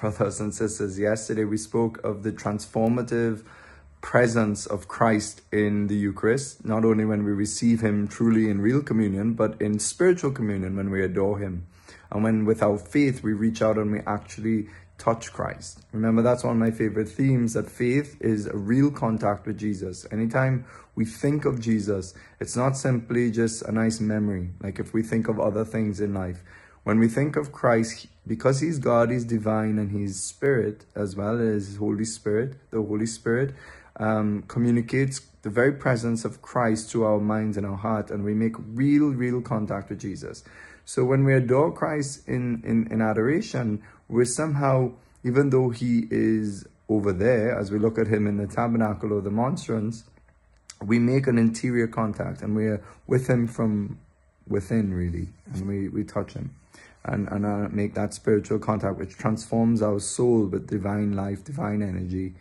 brothers and sisters. Yesterday we spoke of the transformative presence of Christ in the Eucharist, not only when we receive Him truly in real communion, but in spiritual communion when we adore Him. And when with our faith we reach out and we actually touch Christ. Remember, that's one of my favorite themes that faith is a real contact with Jesus. Anytime we think of Jesus, it's not simply just a nice memory, like if we think of other things in life. When we think of Christ, because He's God, He's divine, and He's Spirit as well as Holy Spirit, the Holy Spirit um, communicates the very presence of Christ to our minds and our heart, and we make real, real contact with Jesus. So when we adore Christ in, in, in adoration, we're somehow, even though He is over there, as we look at Him in the tabernacle or the monstrance, we make an interior contact and we're with Him from within, really, and we, we touch Him and, and uh, make that spiritual contact which transforms our soul with divine life, divine energy,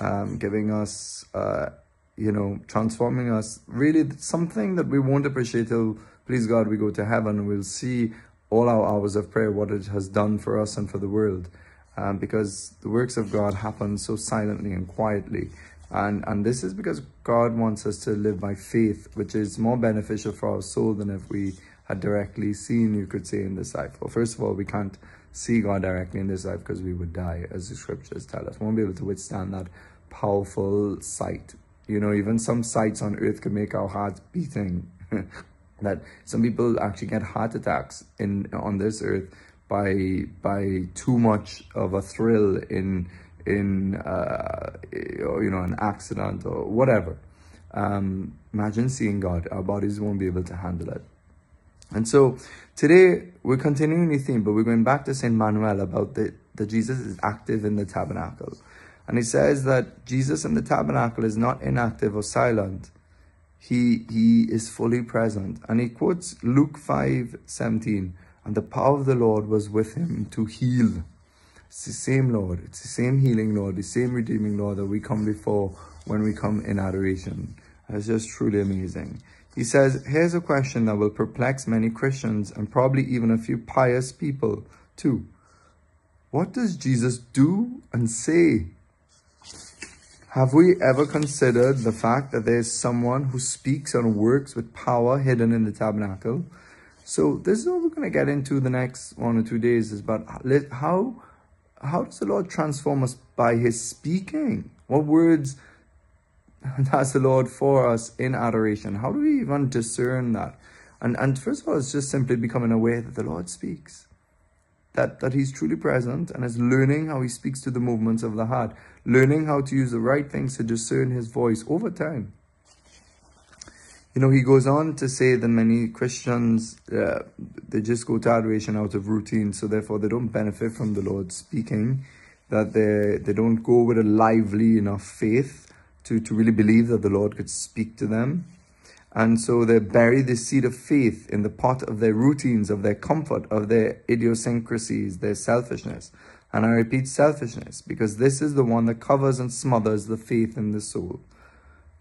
um, giving us, uh, you know, transforming us. Really, something that we won't appreciate till, please God, we go to heaven and we'll see all our hours of prayer, what it has done for us and for the world. Um, because the works of God happen so silently and quietly. And, and this is because God wants us to live by faith, which is more beneficial for our soul than if we had directly seen, you could say, in this life. Well, first of all, we can't see God directly in this life because we would die, as the scriptures tell us. We won't be able to withstand that powerful sight. You know, even some sights on earth can make our hearts beating. that some people actually get heart attacks in on this earth by by too much of a thrill in in uh, you know an accident or whatever. Um, imagine seeing God. Our bodies won't be able to handle it. And so today we're continuing the theme, but we're going back to St. Manuel about the, that Jesus is active in the tabernacle. And he says that Jesus in the tabernacle is not inactive or silent. He, he is fully present. And he quotes Luke 5 17, and the power of the Lord was with him to heal. It's the same Lord, it's the same healing Lord, the same redeeming Lord that we come before when we come in adoration. It's just truly amazing. He says, Here's a question that will perplex many Christians and probably even a few pious people too. What does Jesus do and say? Have we ever considered the fact that there's someone who speaks and works with power hidden in the tabernacle? So this is what we're going to get into the next one or two days is about how how does the Lord transform us by his speaking? What words that's the Lord for us in adoration. How do we even discern that? And, and first of all, it's just simply becoming aware that the Lord speaks. That, that he's truly present and is learning how he speaks to the movements of the heart, learning how to use the right things to discern his voice over time. You know, he goes on to say that many Christians, uh, they just go to adoration out of routine, so therefore they don't benefit from the Lord speaking, that they, they don't go with a lively enough faith to, to really believe that the Lord could speak to them. And so they bury the seed of faith in the pot of their routines, of their comfort, of their idiosyncrasies, their selfishness. And I repeat selfishness, because this is the one that covers and smothers the faith in the soul.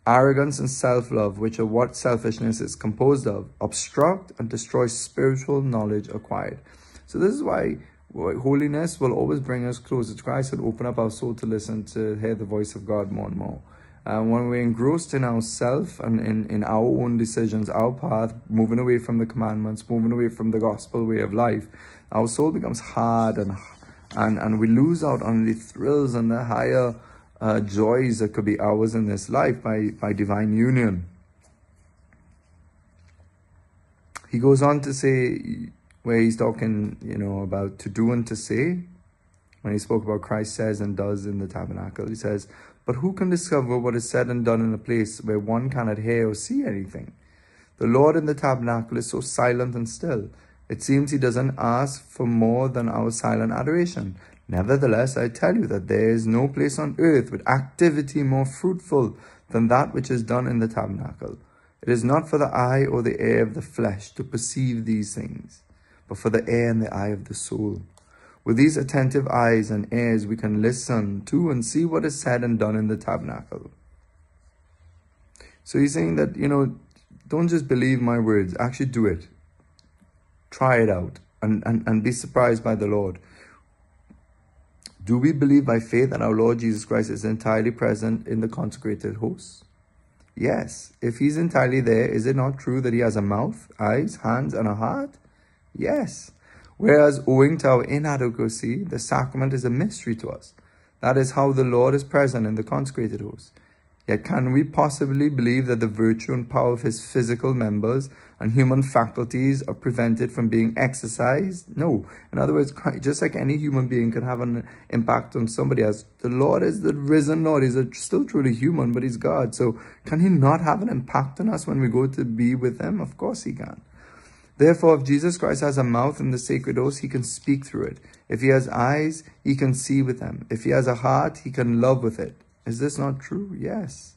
Arrogance and self love, which are what selfishness is composed of, obstruct and destroy spiritual knowledge acquired. So, this is why holiness will always bring us closer to Christ and open up our soul to listen to hear the voice of God more and more. Uh, when we're engrossed in ourselves and in, in our own decisions, our path, moving away from the commandments, moving away from the gospel way of life, our soul becomes hard and and, and we lose out on the thrills and the higher uh, joys that could be ours in this life by, by divine union. He goes on to say, where he's talking, you know, about to do and to say, when he spoke about Christ says and does in the tabernacle, he says, but who can discover what is said and done in a place where one cannot hear or see anything? The Lord in the tabernacle is so silent and still. It seems he doesn't ask for more than our silent adoration. Nevertheless, I tell you that there is no place on earth with activity more fruitful than that which is done in the tabernacle. It is not for the eye or the ear of the flesh to perceive these things, but for the ear and the eye of the soul. With these attentive eyes and ears, we can listen to and see what is said and done in the tabernacle. So he's saying that, you know, don't just believe my words, actually do it. Try it out and, and, and be surprised by the Lord. Do we believe by faith that our Lord Jesus Christ is entirely present in the consecrated host? Yes. If he's entirely there, is it not true that he has a mouth, eyes, hands, and a heart? Yes. Whereas, owing to our inadequacy, the sacrament is a mystery to us. That is how the Lord is present in the consecrated host. Yet, can we possibly believe that the virtue and power of his physical members and human faculties are prevented from being exercised? No. In other words, just like any human being can have an impact on somebody else, the Lord is the risen Lord. He's still truly human, but he's God. So, can he not have an impact on us when we go to be with him? Of course he can. Therefore, if Jesus Christ has a mouth in the sacred host, he can speak through it. If he has eyes, he can see with them. If he has a heart, he can love with it. Is this not true? Yes.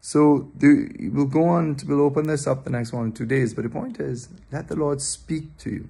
So we'll go on, to, we'll open this up the next one, in two days. But the point is, let the Lord speak to you.